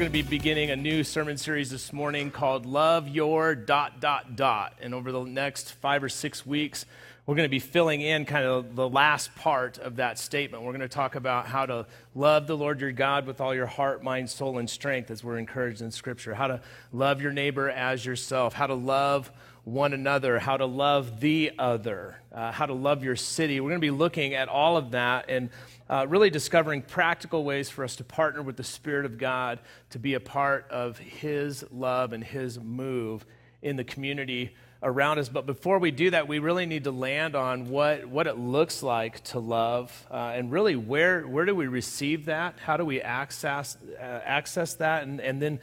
We're going to be beginning a new sermon series this morning called Love Your dot dot dot. And over the next five or six weeks, we're going to be filling in kind of the last part of that statement. We're going to talk about how to love the Lord your God with all your heart, mind, soul, and strength, as we're encouraged in Scripture. How to love your neighbor as yourself. How to love one another. How to love the other. Uh, how to love your city. We're going to be looking at all of that and uh, really discovering practical ways for us to partner with the Spirit of God to be a part of His love and His move in the community around us. But before we do that, we really need to land on what, what it looks like to love uh, and really where, where do we receive that? How do we access, uh, access that? And, and then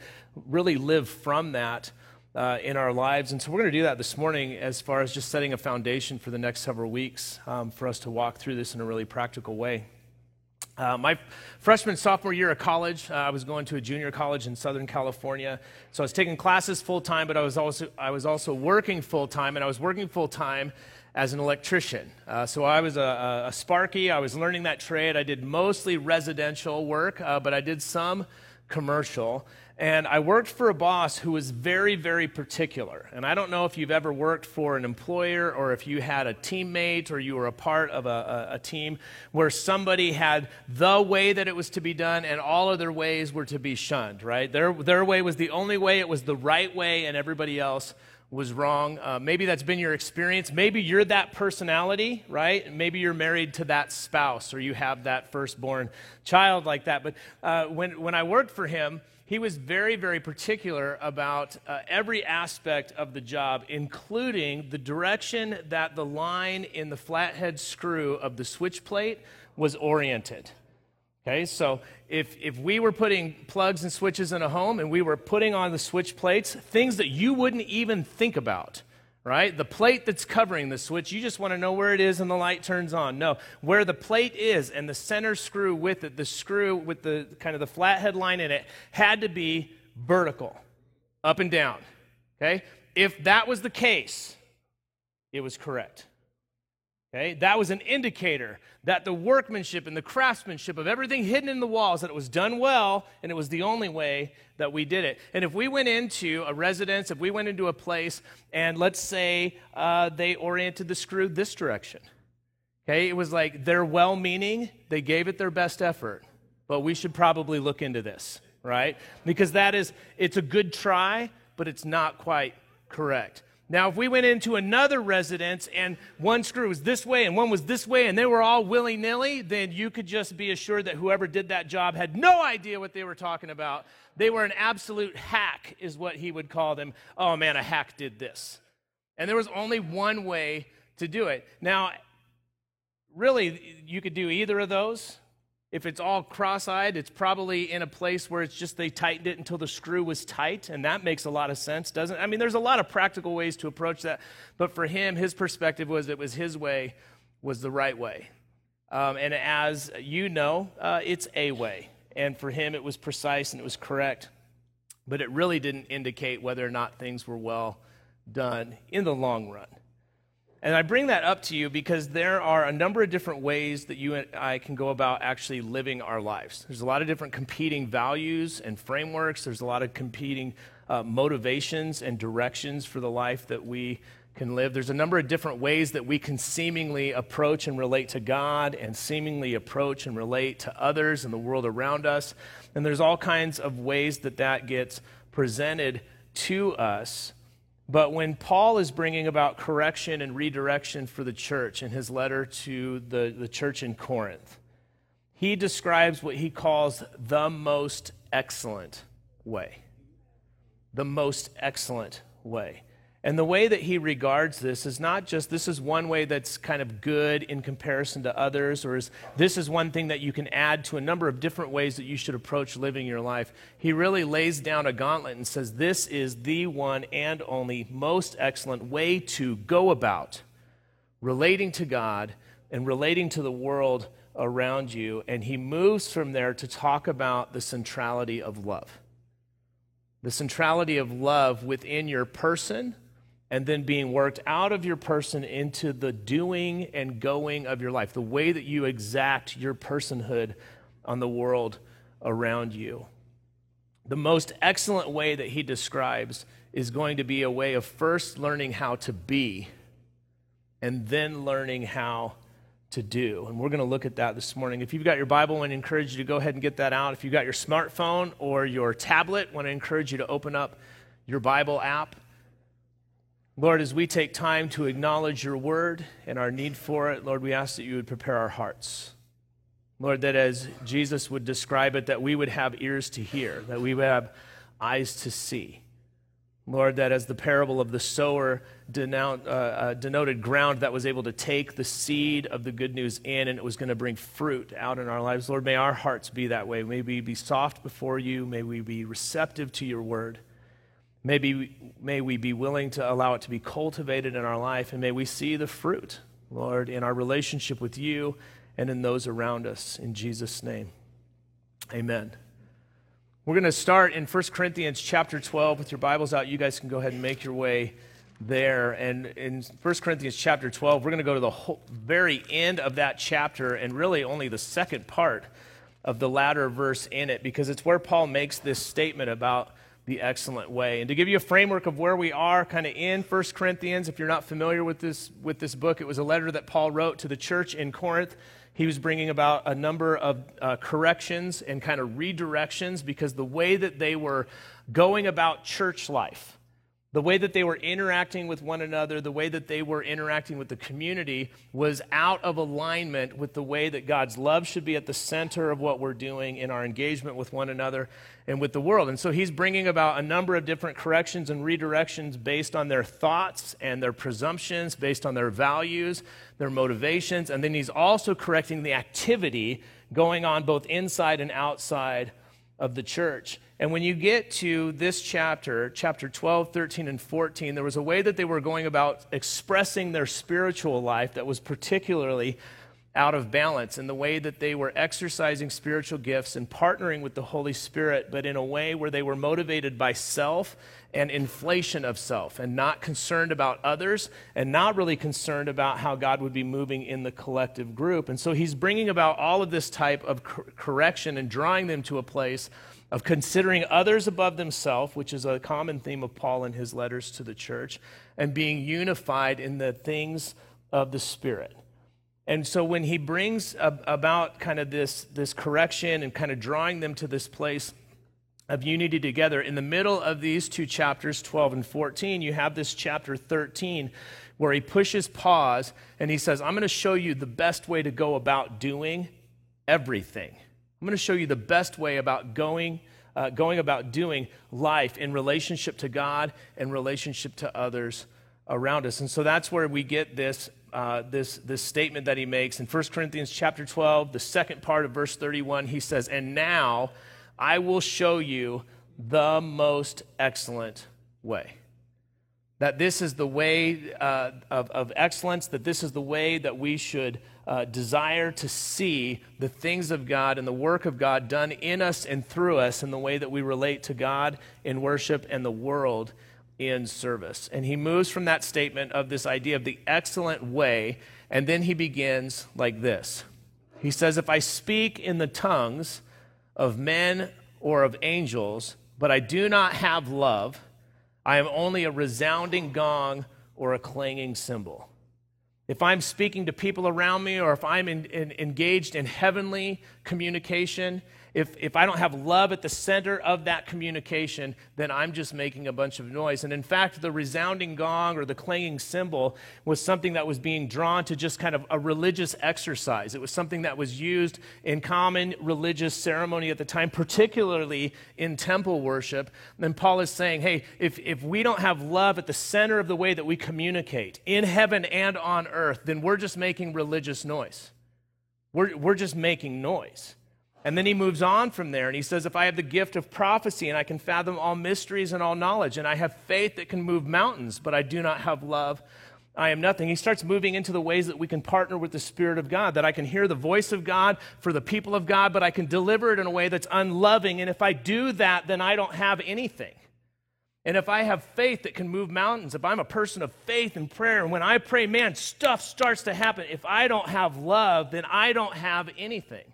really live from that. Uh, in our lives. And so we're going to do that this morning as far as just setting a foundation for the next several weeks um, for us to walk through this in a really practical way. Uh, my freshman sophomore year of college, uh, I was going to a junior college in Southern California. So I was taking classes full time, but I was also I was also working full time, and I was working full time as an electrician. Uh, so I was a, a, Sparky. I was learning that trade. I did mostly residential work, uh, but I did some commercial. And I worked for a boss who was very, very particular. And I don't know if you've ever worked for an employer or if you had a teammate or you were a part of a, a, a, team where somebody had the way that it was to be done and all other ways were to be shunned, right? Their, their way was the only way, it was the right way, and everybody else was wrong. Uh, maybe that's been your experience. Maybe you're that personality, right? Maybe you're married to that spouse or you have that firstborn child like that. But uh, when, when I worked for him, he was very, very particular about uh, every aspect of the job, including the direction that the line in the flathead screw of the switch plate was oriented. Okay, so if, if we were putting plugs and switches in a home and we were putting on the switch plates, things that you wouldn't even think about, right? The plate that's covering the switch, you just want to know where it is and the light turns on. No, where the plate is and the center screw with it, the screw with the kind of the flathead line in it, had to be vertical, up and down. Okay? If that was the case, it was correct. Okay? That was an indicator that the workmanship and the craftsmanship of everything hidden in the walls, that it was done well and it was the only way that we did it. And if we went into a residence, if we went into a place and let's say uh, they oriented the screw this direction, okay? It was like they're well meaning, they gave it their best effort, but we should probably look into this, right? Because that is, it's a good try, but it's not quite correct. Now, if we went into another residence and one screw was this way and one was this way and they were all willy nilly, then you could just be assured that whoever did that job had no idea what they were talking about. They were an absolute hack, is what he would call them. Oh man, a hack did this. And there was only one way to do it. Now, really, you could do either of those. If it's all cross eyed, it's probably in a place where it's just they tightened it until the screw was tight, and that makes a lot of sense, doesn't it? I mean, there's a lot of practical ways to approach that, but for him, his perspective was it was his way was the right way. Um, and as you know, uh, it's a way. And for him, it was precise and it was correct, but it really didn't indicate whether or not things were well done in the long run. And I bring that up to you because there are a number of different ways that you and I can go about actually living our lives. There's a lot of different competing values and frameworks, there's a lot of competing uh, motivations and directions for the life that we can live. There's a number of different ways that we can seemingly approach and relate to God and seemingly approach and relate to others and the world around us. And there's all kinds of ways that that gets presented to us. But when Paul is bringing about correction and redirection for the church in his letter to the, the church in Corinth, he describes what he calls the most excellent way. The most excellent way. And the way that he regards this is not just this is one way that's kind of good in comparison to others, or is this is one thing that you can add to a number of different ways that you should approach living your life. He really lays down a gauntlet and says, This is the one and only most excellent way to go about relating to God and relating to the world around you. And he moves from there to talk about the centrality of love. The centrality of love within your person and then being worked out of your person into the doing and going of your life, the way that you exact your personhood on the world around you. The most excellent way that he describes is going to be a way of first learning how to be and then learning how to do. And we're going to look at that this morning. If you've got your Bible, I want to encourage you to go ahead and get that out. If you've got your smartphone or your tablet, I want to encourage you to open up your Bible app Lord, as we take time to acknowledge your word and our need for it, Lord, we ask that you would prepare our hearts. Lord, that as Jesus would describe it, that we would have ears to hear, that we would have eyes to see. Lord, that as the parable of the sower denote, uh, uh, denoted ground that was able to take the seed of the good news in and it was going to bring fruit out in our lives, Lord, may our hearts be that way. May we be soft before you. May we be receptive to your word. Maybe, may we be willing to allow it to be cultivated in our life, and may we see the fruit, Lord, in our relationship with you and in those around us. In Jesus' name, amen. We're going to start in 1 Corinthians chapter 12 with your Bibles out. You guys can go ahead and make your way there. And in 1 Corinthians chapter 12, we're going to go to the whole, very end of that chapter and really only the second part of the latter verse in it because it's where Paul makes this statement about the excellent way. And to give you a framework of where we are kind of in 1 Corinthians, if you're not familiar with this, with this book, it was a letter that Paul wrote to the church in Corinth. He was bringing about a number of uh, corrections and kind of redirections because the way that they were going about church life the way that they were interacting with one another, the way that they were interacting with the community was out of alignment with the way that God's love should be at the center of what we're doing in our engagement with one another and with the world. And so he's bringing about a number of different corrections and redirections based on their thoughts and their presumptions, based on their values, their motivations. And then he's also correcting the activity going on both inside and outside of the church. And when you get to this chapter, chapter 12, 13, and 14, there was a way that they were going about expressing their spiritual life that was particularly out of balance in the way that they were exercising spiritual gifts and partnering with the Holy Spirit, but in a way where they were motivated by self and inflation of self and not concerned about others and not really concerned about how God would be moving in the collective group. And so he's bringing about all of this type of cor- correction and drawing them to a place of considering others above themselves, which is a common theme of Paul in his letters to the church, and being unified in the things of the Spirit. And so when he brings about kind of this, this correction and kind of drawing them to this place of unity together. In the middle of these two chapters, 12 and 14, you have this chapter 13 where he pushes pause and he says, I'm going to show you the best way to go about doing everything. I'm going to show you the best way about going, uh, going about doing life in relationship to God and relationship to others around us. And so that's where we get this, uh, this, this statement that he makes in 1 Corinthians chapter 12, the second part of verse 31. He says, And now I will show you the most excellent way. That this is the way uh, of, of excellence, that this is the way that we should uh, desire to see the things of God and the work of God done in us and through us in the way that we relate to God in worship and the world in service. And he moves from that statement of this idea of the excellent way, and then he begins like this He says, If I speak in the tongues, of men or of angels, but I do not have love, I am only a resounding gong or a clanging cymbal. If I'm speaking to people around me or if I'm in, in, engaged in heavenly communication if, if I don't have love at the center of that communication, then I'm just making a bunch of noise. And in fact, the resounding gong or the clanging cymbal was something that was being drawn to just kind of a religious exercise. It was something that was used in common religious ceremony at the time, particularly in temple worship. And Paul is saying, hey, if, if we don't have love at the center of the way that we communicate in heaven and on earth, then we're just making religious noise. We're, we're just making noise. And then he moves on from there and he says, If I have the gift of prophecy and I can fathom all mysteries and all knowledge, and I have faith that can move mountains, but I do not have love, I am nothing. He starts moving into the ways that we can partner with the Spirit of God, that I can hear the voice of God for the people of God, but I can deliver it in a way that's unloving. And if I do that, then I don't have anything. And if I have faith that can move mountains, if I'm a person of faith and prayer, and when I pray, man, stuff starts to happen. If I don't have love, then I don't have anything.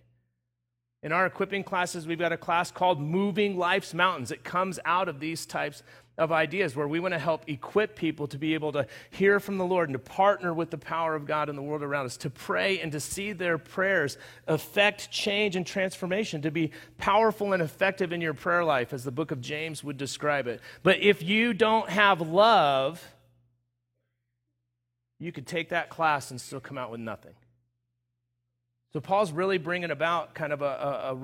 In our equipping classes, we've got a class called Moving Life's Mountains. It comes out of these types of ideas where we want to help equip people to be able to hear from the Lord and to partner with the power of God in the world around us, to pray and to see their prayers affect change and transformation, to be powerful and effective in your prayer life, as the book of James would describe it. But if you don't have love, you could take that class and still come out with nothing. So Paul's really bringing about kind of a, a, a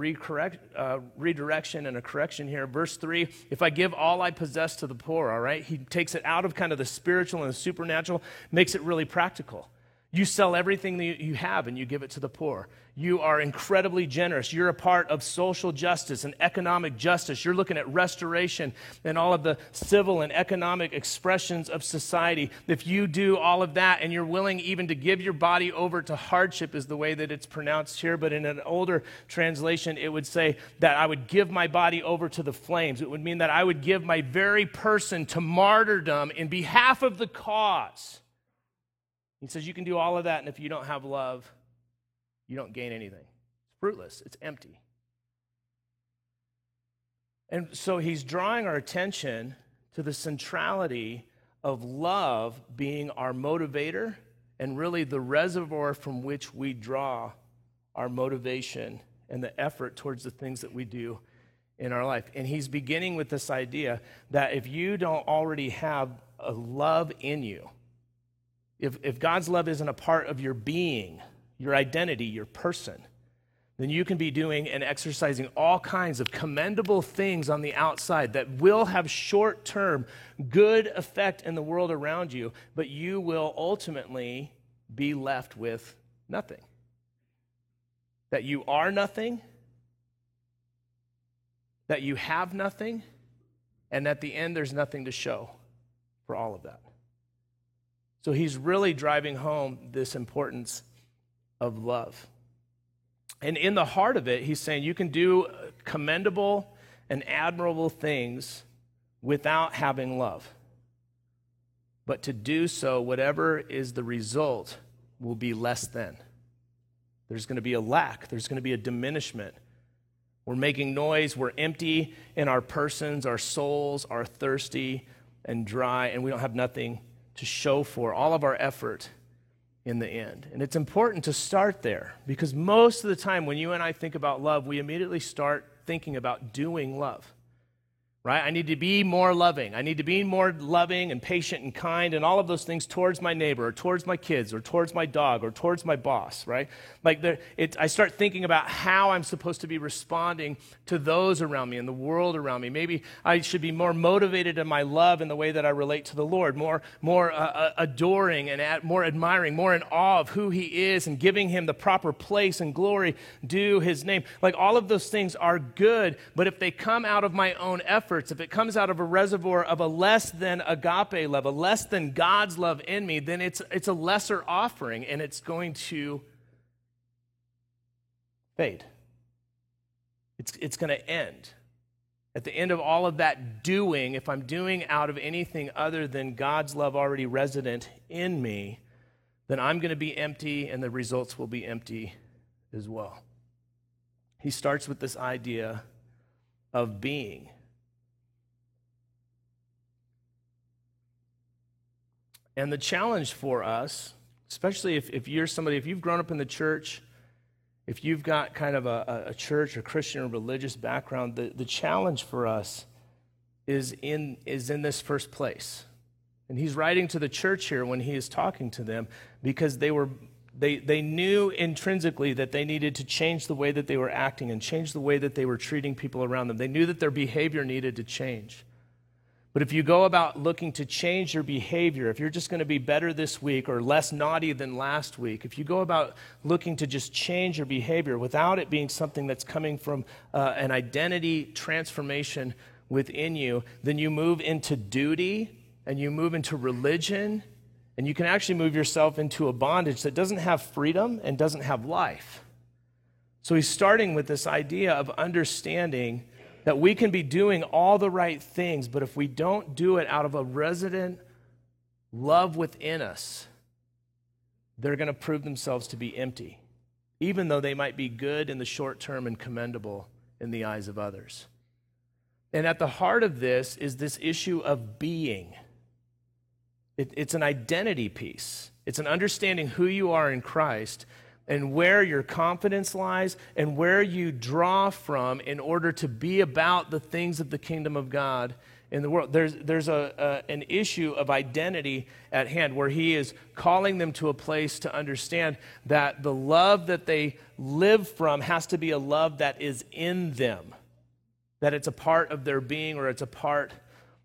uh, redirection and a correction here. Verse 3 If I give all I possess to the poor, all right, he takes it out of kind of the spiritual and the supernatural, makes it really practical. You sell everything that you have and you give it to the poor. You are incredibly generous. You're a part of social justice and economic justice. You're looking at restoration and all of the civil and economic expressions of society. If you do all of that and you're willing even to give your body over to hardship, is the way that it's pronounced here. But in an older translation, it would say that I would give my body over to the flames. It would mean that I would give my very person to martyrdom in behalf of the cause. He says you can do all of that, and if you don't have love, you don't gain anything. It's fruitless, it's empty. And so he's drawing our attention to the centrality of love being our motivator and really the reservoir from which we draw our motivation and the effort towards the things that we do in our life. And he's beginning with this idea that if you don't already have a love in you, if, if God's love isn't a part of your being, your identity, your person, then you can be doing and exercising all kinds of commendable things on the outside that will have short term good effect in the world around you, but you will ultimately be left with nothing. That you are nothing, that you have nothing, and at the end, there's nothing to show for all of that. So he's really driving home this importance of love. And in the heart of it, he's saying you can do commendable and admirable things without having love. But to do so, whatever is the result, will be less than. There's going to be a lack, there's going to be a diminishment. We're making noise, we're empty in our persons, our souls are thirsty and dry, and we don't have nothing to show for all of our effort in the end. And it's important to start there because most of the time when you and I think about love, we immediately start thinking about doing love right? I need to be more loving. I need to be more loving and patient and kind and all of those things towards my neighbor or towards my kids or towards my dog or towards my boss, right? Like there, it, I start thinking about how I'm supposed to be responding to those around me and the world around me. Maybe I should be more motivated in my love in the way that I relate to the Lord, more, more uh, uh adoring and ad, more admiring, more in awe of who He is and giving Him the proper place and glory due His name. Like all of those things are good, but if they come out of my own effort, efforts, if it comes out of a reservoir of a less than agape love, a less than God's love in me, then it's, it's a lesser offering and it's going to fade. It's, it's going to end. At the end of all of that doing, if I'm doing out of anything other than God's love already resident in me, then I'm going to be empty and the results will be empty as well. He starts with this idea of being. And the challenge for us, especially if, if you're somebody, if you've grown up in the church, if you've got kind of a, a church or Christian or religious background, the, the challenge for us is in, is in this first place. And he's writing to the church here when he is talking to them because they were they, they knew intrinsically that they needed to change the way that they were acting and change the way that they were treating people around them. They knew that their behavior needed to change. But if you go about looking to change your behavior, if you're just going to be better this week or less naughty than last week, if you go about looking to just change your behavior without it being something that's coming from uh, an identity transformation within you, then you move into duty and you move into religion and you can actually move yourself into a bondage that doesn't have freedom and doesn't have life. So he's starting with this idea of understanding that we can be doing all the right things, but if we don't do it out of a resident love within us, they're going to prove themselves to be empty, even though they might be good in the short term and commendable in the eyes of others. And at the heart of this is this issue of being. It, it's an identity piece, it's an understanding who you are in Christ and where your confidence lies and where you draw from in order to be about the things of the kingdom of God in the world. There's, there's a, a, an issue of identity at hand where he is calling them to a place to understand that the love that they live from has to be a love that is in them, that it's a part of their being or it's a part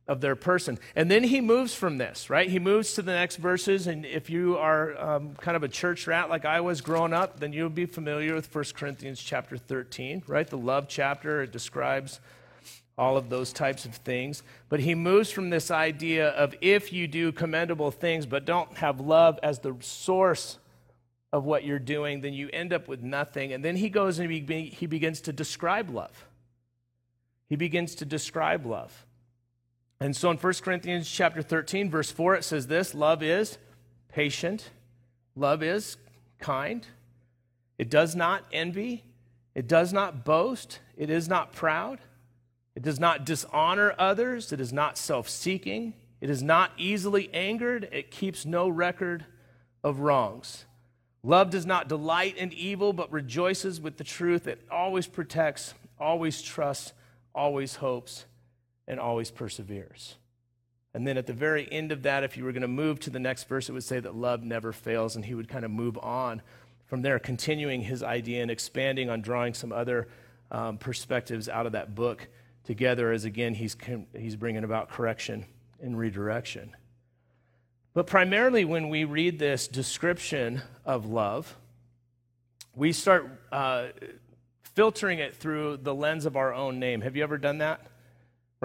of their person. And then he moves from this, right? He moves to the next verses. And if you are um, kind of a church rat like I was growing up, then you'll be familiar with 1 Corinthians chapter 13, right? The love chapter. It describes all of those types of things. But he moves from this idea of if you do commendable things but don't have love as the source of what you're doing, then you end up with nothing. And then he goes and he, he begins to describe love. He begins to describe love. And so in 1 Corinthians chapter 13 verse 4 it says this, love is patient, love is kind. It does not envy, it does not boast, it is not proud. It does not dishonor others, it is not self-seeking, it is not easily angered, it keeps no record of wrongs. Love does not delight in evil, but rejoices with the truth. It always protects, always trusts, always hopes and always perseveres. And then at the very end of that, if you were going to move to the next verse, it would say that love never fails, and he would kind of move on from there, continuing his idea and expanding on drawing some other um, perspectives out of that book together as again he's, he's bringing about correction and redirection. But primarily, when we read this description of love, we start uh, filtering it through the lens of our own name. Have you ever done that?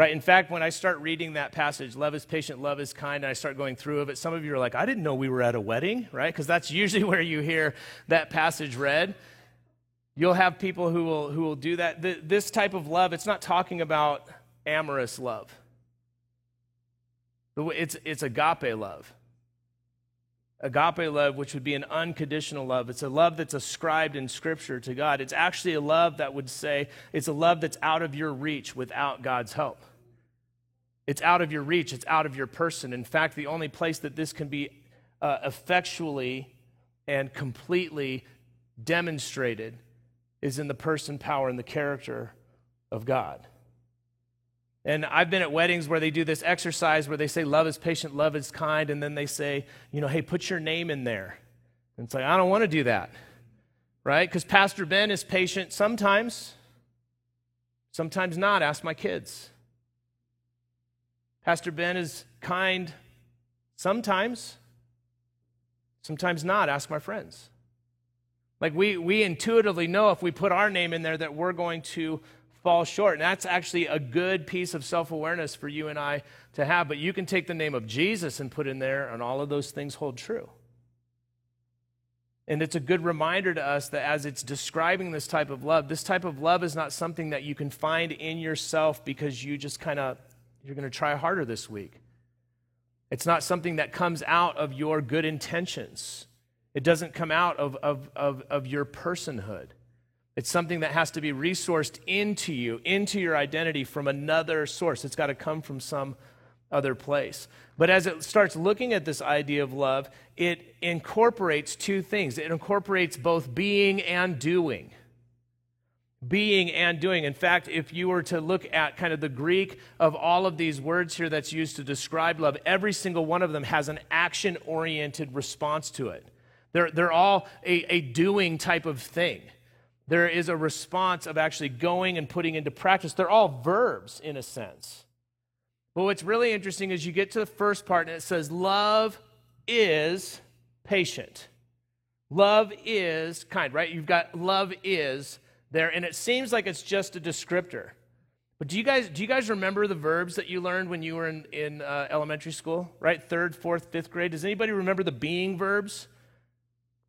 Right? In fact, when I start reading that passage, love is patient, love is kind, and I start going through of it, some of you are like, I didn't know we were at a wedding, right? Because that's usually where you hear that passage read. You'll have people who will, who will do that. This type of love, it's not talking about amorous love. It's, it's agape love. Agape love, which would be an unconditional love. It's a love that's ascribed in Scripture to God. It's actually a love that would say it's a love that's out of your reach without God's help. It's out of your reach, it's out of your person. In fact, the only place that this can be uh, effectually and completely demonstrated is in the person, power, and the character of God. And I've been at weddings where they do this exercise where they say, Love is patient, love is kind, and then they say, You know, hey, put your name in there. And it's like, I don't want to do that, right? Because Pastor Ben is patient sometimes, sometimes not. Ask my kids. Pastor Ben is kind sometimes, sometimes not. Ask my friends. Like we, we intuitively know if we put our name in there that we're going to fall short. And that's actually a good piece of self awareness for you and I to have. But you can take the name of Jesus and put in there, and all of those things hold true. And it's a good reminder to us that as it's describing this type of love, this type of love is not something that you can find in yourself because you just kind of you're going to try harder this week. It's not something that comes out of your good intentions. It doesn't come out of, of, of, of your personhood. It's something that has to be resourced into you, into your identity from another source. It's got to come from some other place. But as it starts looking at this idea of love, it incorporates two things it incorporates both being and doing. Being and doing. In fact, if you were to look at kind of the Greek of all of these words here that's used to describe love, every single one of them has an action oriented response to it. They're, they're all a, a doing type of thing. There is a response of actually going and putting into practice. They're all verbs in a sense. But what's really interesting is you get to the first part and it says, Love is patient. Love is kind, right? You've got love is there, and it seems like it's just a descriptor. But do you guys do you guys remember the verbs that you learned when you were in, in uh, elementary school, right? Third, fourth, fifth grade. Does anybody remember the being verbs?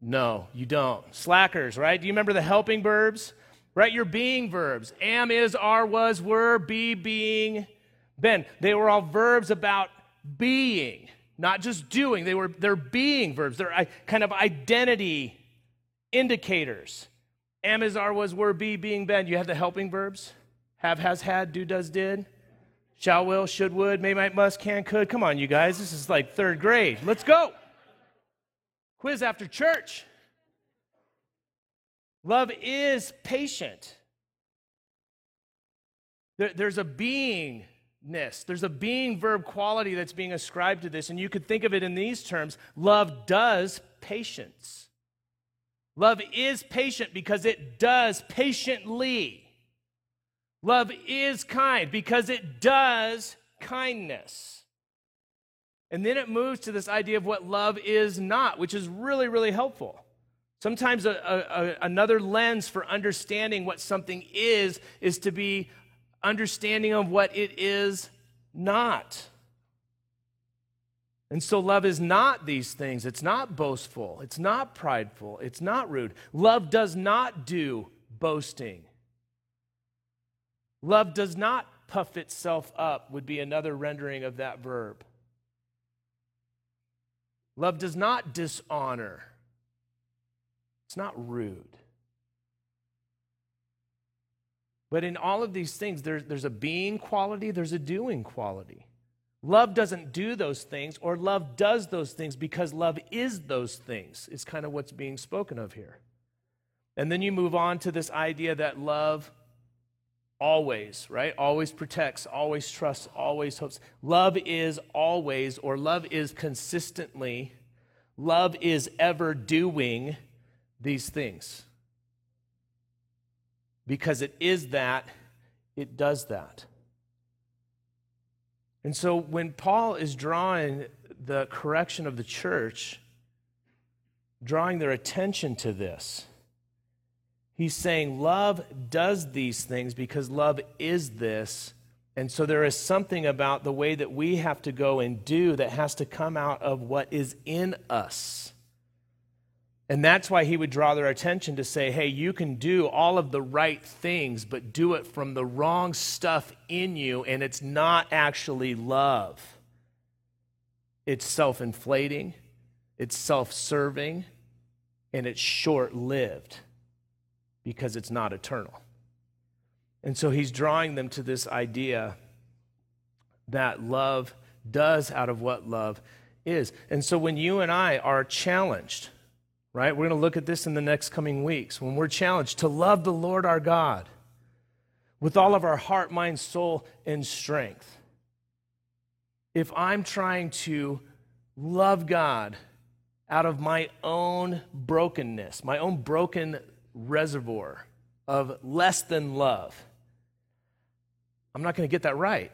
No, you don't. Slackers, right? Do you remember the helping verbs? Right? Your being verbs. Am, is, are, was, were, be, being, been. They were all verbs about being, not just doing. They were they're being verbs. They're kind of identity indicators. Am, is, are, was, were, be, being, been. You have the helping verbs. Have, has, had, do, does, did. Shall, will, should, would, may, might, must, can, could. Come on, you guys. This is like third grade. Let's go. Quiz after church. Love is patient. There, there's a beingness, there's a being verb quality that's being ascribed to this, and you could think of it in these terms love does patience. Love is patient because it does patiently. Love is kind because it does kindness. And then it moves to this idea of what love is not, which is really, really helpful. Sometimes a, a, a, another lens for understanding what something is is to be understanding of what it is not. And so, love is not these things. It's not boastful. It's not prideful. It's not rude. Love does not do boasting. Love does not puff itself up, would be another rendering of that verb. Love does not dishonor, it's not rude. But in all of these things, there, there's a being quality, there's a doing quality. Love doesn't do those things, or love does those things because love is those things, is kind of what's being spoken of here. And then you move on to this idea that love always, right? Always protects, always trusts, always hopes. Love is always, or love is consistently, love is ever doing these things. Because it is that, it does that. And so when Paul is drawing the correction of the church, drawing their attention to this, he's saying love does these things because love is this. And so there is something about the way that we have to go and do that has to come out of what is in us. And that's why he would draw their attention to say, hey, you can do all of the right things, but do it from the wrong stuff in you, and it's not actually love. It's self inflating, it's self serving, and it's short lived because it's not eternal. And so he's drawing them to this idea that love does out of what love is. And so when you and I are challenged, right? We're going to look at this in the next coming weeks when we're challenged to love the Lord our God with all of our heart, mind, soul, and strength. If I'm trying to love God out of my own brokenness, my own broken reservoir of less than love, I'm not going to get that right.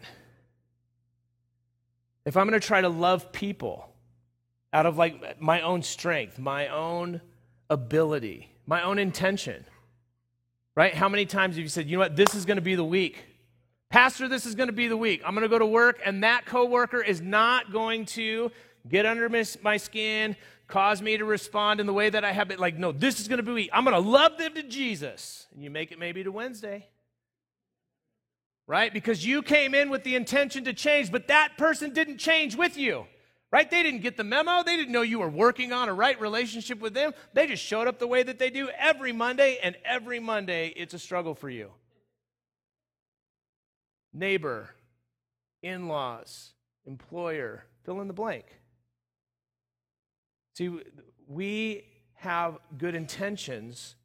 If I'm going to try to love people out of like my own strength, my own ability, my own intention. Right? How many times have you said, you know what, this is going to be the week? Pastor, this is going to be the week. I'm going to go to work, and that coworker is not going to get under my skin, cause me to respond in the way that I have been. Like, no, this is going to be week. I'm going to love them to Jesus. And you make it maybe to Wednesday. Right? Because you came in with the intention to change, but that person didn't change with you. Right? They didn't get the memo. They didn't know you were working on a right relationship with them. They just showed up the way that they do every Monday, and every Monday it's a struggle for you. Neighbor, in laws, employer, fill in the blank. See, we have good intentions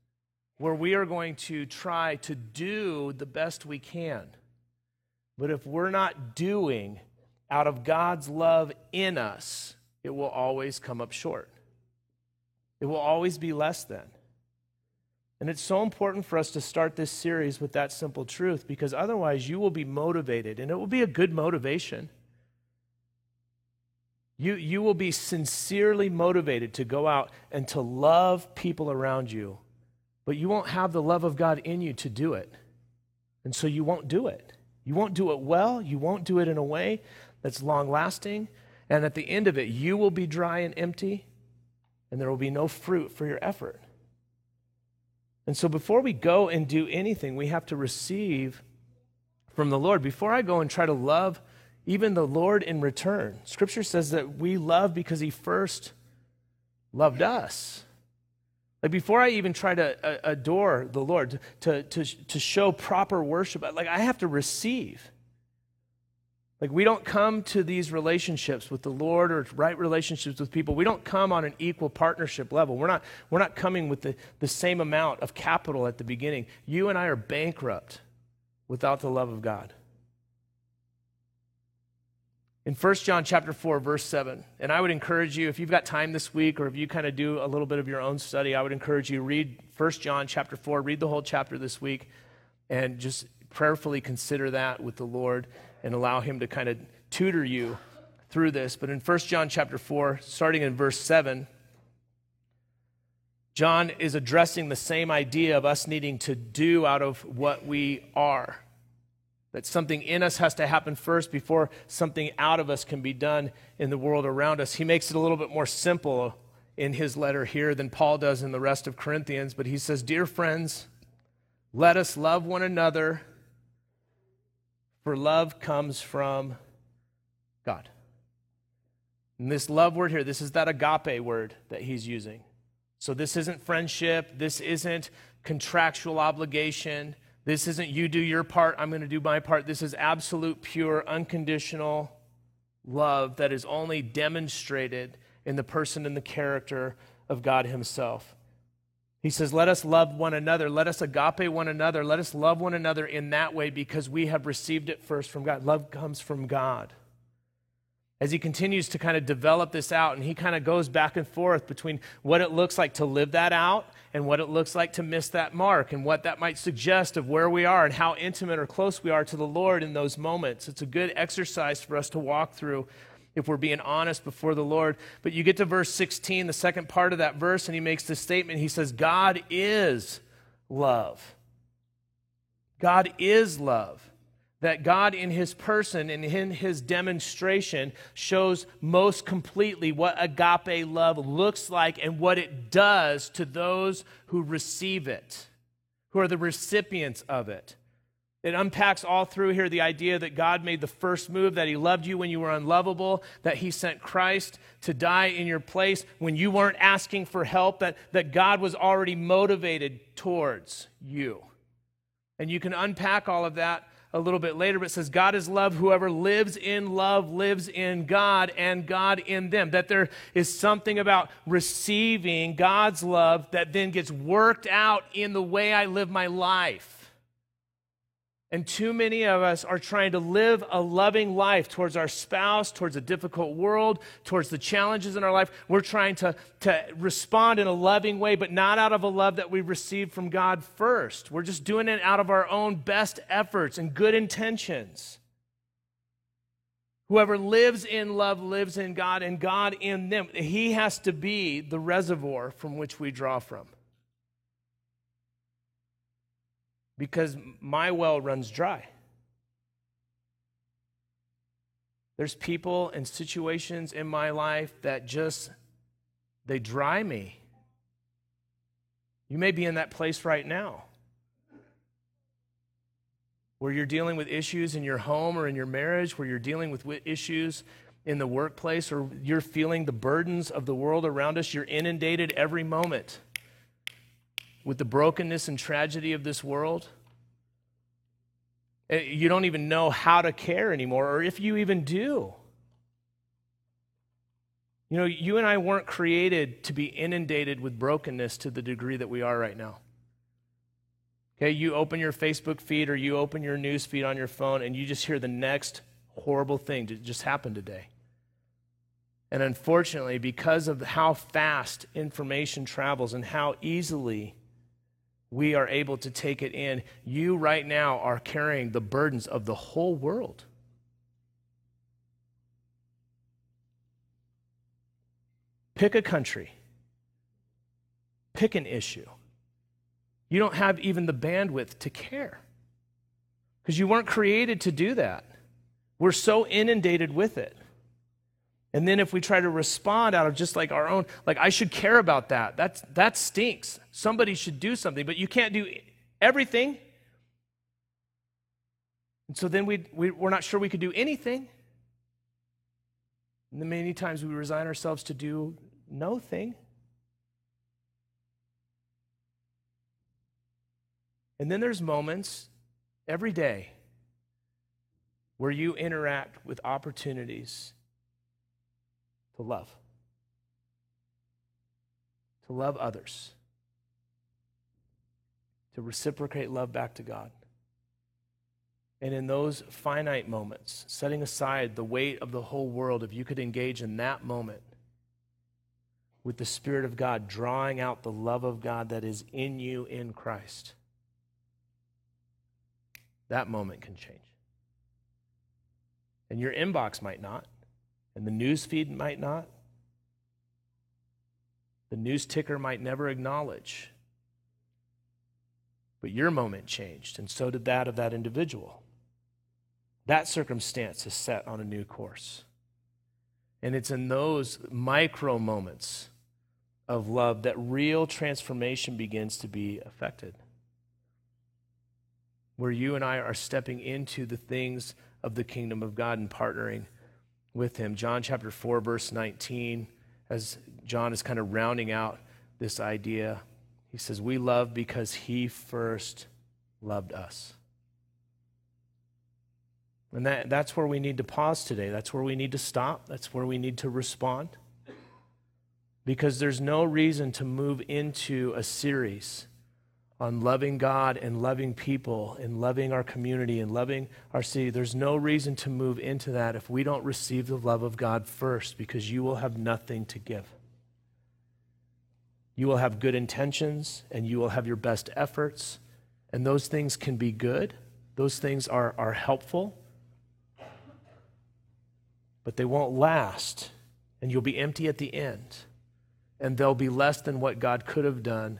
where we are going to try to do the best we can. But if we're not doing out of God's love in us, it will always come up short. It will always be less than. And it's so important for us to start this series with that simple truth because otherwise you will be motivated, and it will be a good motivation. You, you will be sincerely motivated to go out and to love people around you, but you won't have the love of God in you to do it. And so you won't do it. You won't do it well. You won't do it in a way that's long lasting. And at the end of it, you will be dry and empty, and there will be no fruit for your effort. And so before we go and do anything, we have to receive from the Lord. Before I go and try to love even the Lord in return, Scripture says that we love because He first loved us. Like before I even try to uh, adore the Lord, to, to, to show proper worship, like I have to receive. Like, we don't come to these relationships with the Lord or right relationships with people. We don't come on an equal partnership level. We're not, we're not coming with the, the same amount of capital at the beginning. You and I are bankrupt without the love of God. In 1 John chapter 4, verse 7, and I would encourage you, if you've got time this week or if you kind of do a little bit of your own study, I would encourage you read 1 John chapter 4, read the whole chapter this week, and just prayerfully consider that with the Lord and allow him to kind of tutor you through this. But in 1 John chapter 4, starting in verse 7, John is addressing the same idea of us needing to do out of what we are. That something in us has to happen first before something out of us can be done in the world around us. He makes it a little bit more simple in his letter here than Paul does in the rest of Corinthians, but he says, Dear friends, let us love one another for love comes from God. And this love word here, this is that agape word that he's using. So this isn't friendship, this isn't contractual obligation, this isn't you do your part, I'm going to do my part. This is absolute, pure, unconditional love that is only demonstrated in the person and the character of God Himself. He says, Let us love one another. Let us agape one another. Let us love one another in that way because we have received it first from God. Love comes from God. As he continues to kind of develop this out, and he kind of goes back and forth between what it looks like to live that out and what it looks like to miss that mark, and what that might suggest of where we are and how intimate or close we are to the Lord in those moments. It's a good exercise for us to walk through if we're being honest before the Lord. But you get to verse 16, the second part of that verse, and he makes this statement. He says, God is love. God is love. That God, in his person and in his demonstration, shows most completely what agape love looks like and what it does to those who receive it, who are the recipients of it. It unpacks all through here the idea that God made the first move, that He loved you when you were unlovable, that He sent Christ to die in your place when you weren't asking for help, that, that God was already motivated towards you. And you can unpack all of that a little bit later, but it says, God is love. Whoever lives in love lives in God and God in them. That there is something about receiving God's love that then gets worked out in the way I live my life. And too many of us are trying to live a loving life towards our spouse, towards a difficult world, towards the challenges in our life. We're trying to, to respond in a loving way, but not out of a love that we received from God first. We're just doing it out of our own best efforts and good intentions. Whoever lives in love lives in God, and God in them. He has to be the reservoir from which we draw from. Because my well runs dry. There's people and situations in my life that just they dry me. You may be in that place right now where you're dealing with issues in your home or in your marriage, where you're dealing with issues in the workplace, or you're feeling the burdens of the world around us. You're inundated every moment with the brokenness and tragedy of this world. Eh, you don't even know how to care anymore, or if you even do. You know, you and I weren't created to be inundated with brokenness to the degree that we are right now. Okay, you open your Facebook feed or you open your news feed on your phone and you just hear the next horrible thing that just happened today. And unfortunately, because of how fast information travels and how easily we are able to take it in, you right now are carrying the burdens of the whole world. Pick a country, pick an issue. You don't have even the bandwidth to care because you weren't created to do that. We're so inundated with it. And then if we try to respond out of just like our own, like I should care about that, that's, that stinks. Somebody should do something, but you can't do everything. And so then we, we, we're not sure we could do anything. And many times we resign ourselves to do no thing. And then there's moments every day where you interact with opportunities to love, to love others, to reciprocate love back to God. And in those finite moments, setting aside the weight of the whole world, if you could engage in that moment with the Spirit of God, drawing out the love of God that is in you in Christ, that moment can change. And your inbox might not, and the news feed might not. The news ticker might never acknowledge. But your moment changed, and so did that of that individual. That circumstance is set on a new course. And it's in those micro moments of love that real transformation begins to be affected. Where you and I are stepping into the things of the kingdom of God and partnering with him. John chapter 4, verse 19, as John is kind of rounding out this idea, he says, We love because he first loved us. And that, that's where we need to pause today. That's where we need to stop. That's where we need to respond. Because there's no reason to move into a series on loving God and loving people and loving our community and loving our city. There's no reason to move into that if we don't receive the love of God first, because you will have nothing to give. You will have good intentions and you will have your best efforts, and those things can be good. Those things are, are helpful but they won't last, and you'll be empty at the end. And they'll be less than what God could have done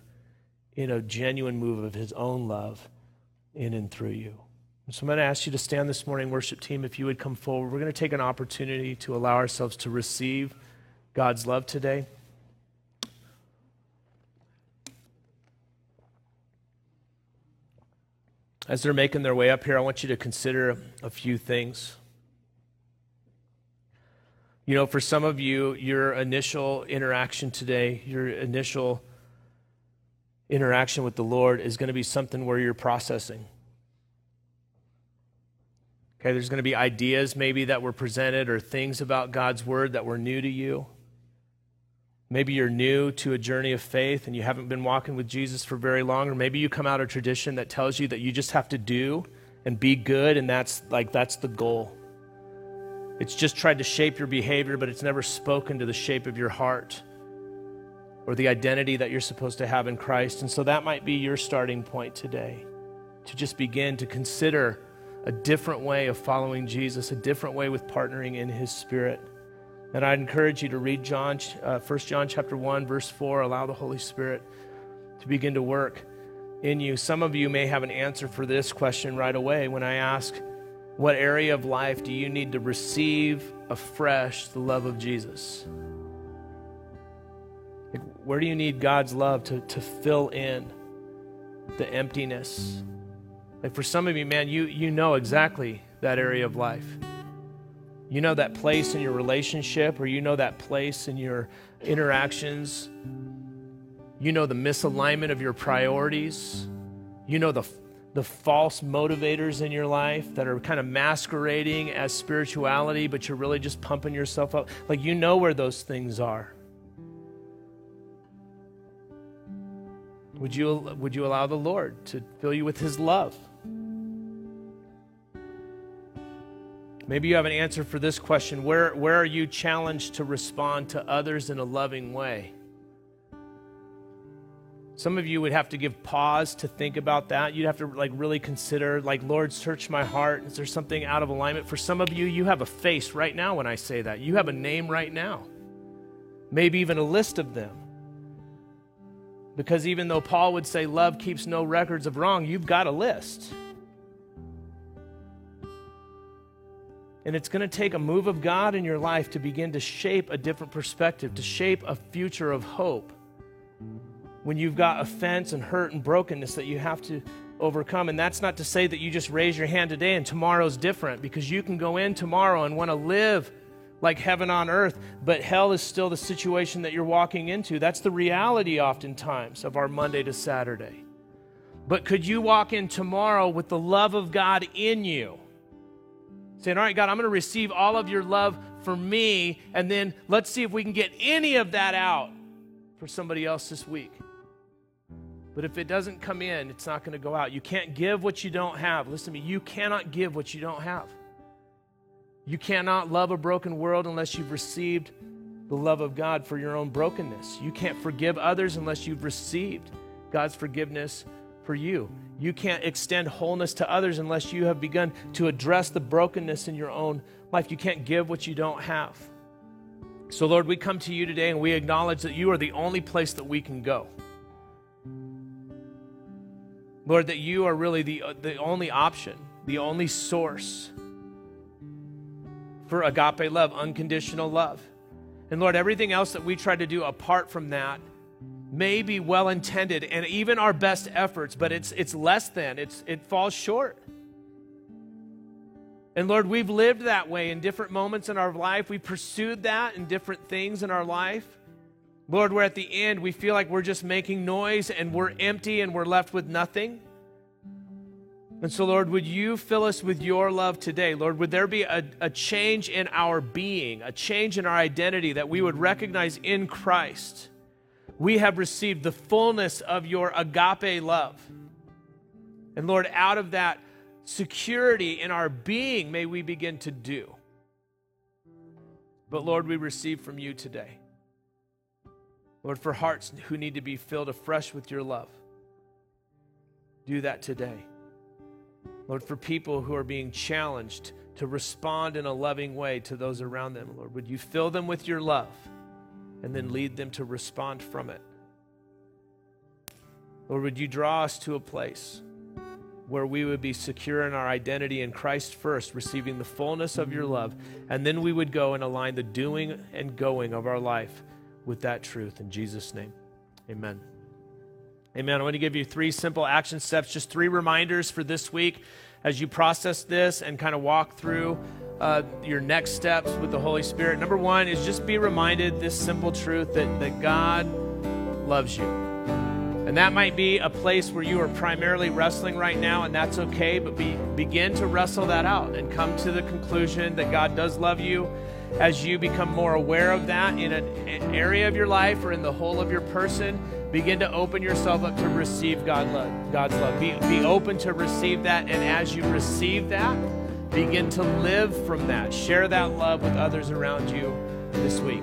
in a genuine move of His own love in and through you. So I'm going to ask you to stand this morning, worship team, if you would come forward. We're going to take an opportunity to allow ourselves to receive God's love today. As they're making their way up here, I want you to consider a few things. You know, for some of you, your initial interaction today, your initial interaction with the Lord is going to be something where you're processing. Okay, there's going to be ideas maybe that were presented or things about God's word that were new to you. Maybe you're new to a journey of faith and you haven't been walking with Jesus for very long, or maybe you come out of tradition that tells you that you just have to do and be good, and that's like that's the goal. It's just tried to shape your behavior, but it's never spoken to the shape of your heart or the identity that you're supposed to have in Christ. And so that might be your starting point today to just begin to consider a different way of following Jesus, a different way with partnering in his spirit. And I'd encourage you to read John, uh, 1 John chapter 1, verse 4. Allow the Holy Spirit to begin to work in you. Some of you may have an answer for this question right away when I ask, what area of life do you need to receive afresh the love of Jesus? Where do you need God's love to, to fill in the emptiness? Like for some of you, man, you, you know exactly that area of life. You know that place in your relationship, or you know that place in your interactions. You know the misalignment of your priorities. You know the the false motivators in your life that are kind of masquerading as spirituality, but you're really just pumping yourself up. Like you know where those things are. Would you, would you allow the Lord to fill you with His love? Maybe you have an answer for this question. Where, where are you challenged to respond to others in a loving way? Some of you would have to give pause to think about that. You'd have to like really consider like Lord search my heart. Is there something out of alignment? For some of you you have a face right now when I say that. You have a name right now. Maybe even a list of them. Because even though Paul would say love keeps no records of wrong, you've got a list. And it's going to take a move of God in your life to begin to shape a different perspective, to shape a future of hope. When you've got offense and hurt and brokenness that you have to overcome. And that's not to say that you just raise your hand today and tomorrow's different, because you can go in tomorrow and want to live like heaven on earth, but hell is still the situation that you're walking into. That's the reality, oftentimes, of our Monday to Saturday. But could you walk in tomorrow with the love of God in you? Saying, All right, God, I'm going to receive all of your love for me, and then let's see if we can get any of that out for somebody else this week. But if it doesn't come in, it's not going to go out. You can't give what you don't have. Listen to me, you cannot give what you don't have. You cannot love a broken world unless you've received the love of God for your own brokenness. You can't forgive others unless you've received God's forgiveness for you. You can't extend wholeness to others unless you have begun to address the brokenness in your own life. You can't give what you don't have. So, Lord, we come to you today and we acknowledge that you are the only place that we can go. Lord, that you are really the, uh, the only option, the only source for agape love, unconditional love. And Lord, everything else that we try to do apart from that may be well intended and even our best efforts, but it's, it's less than, it's, it falls short. And Lord, we've lived that way in different moments in our life. We pursued that in different things in our life. Lord, we're at the end, we feel like we're just making noise and we're empty and we're left with nothing. And so, Lord, would you fill us with your love today? Lord, would there be a, a change in our being, a change in our identity that we would recognize in Christ? We have received the fullness of your agape love. And Lord, out of that security in our being, may we begin to do. But Lord, we receive from you today. Lord, for hearts who need to be filled afresh with your love, do that today. Lord, for people who are being challenged to respond in a loving way to those around them, Lord, would you fill them with your love and then lead them to respond from it? Lord, would you draw us to a place where we would be secure in our identity in Christ first, receiving the fullness of your love, and then we would go and align the doing and going of our life with that truth. In Jesus' name, amen. Amen. I want to give you three simple action steps, just three reminders for this week as you process this and kind of walk through uh, your next steps with the Holy Spirit. Number one is just be reminded this simple truth that, that God loves you. And that might be a place where you are primarily wrestling right now, and that's okay, but be, begin to wrestle that out and come to the conclusion that God does love you as you become more aware of that in an, an area of your life or in the whole of your person begin to open yourself up to receive God love, God's love. Be, be open to receive that. And as you receive that, begin to live from that. Share that love with others around you this week.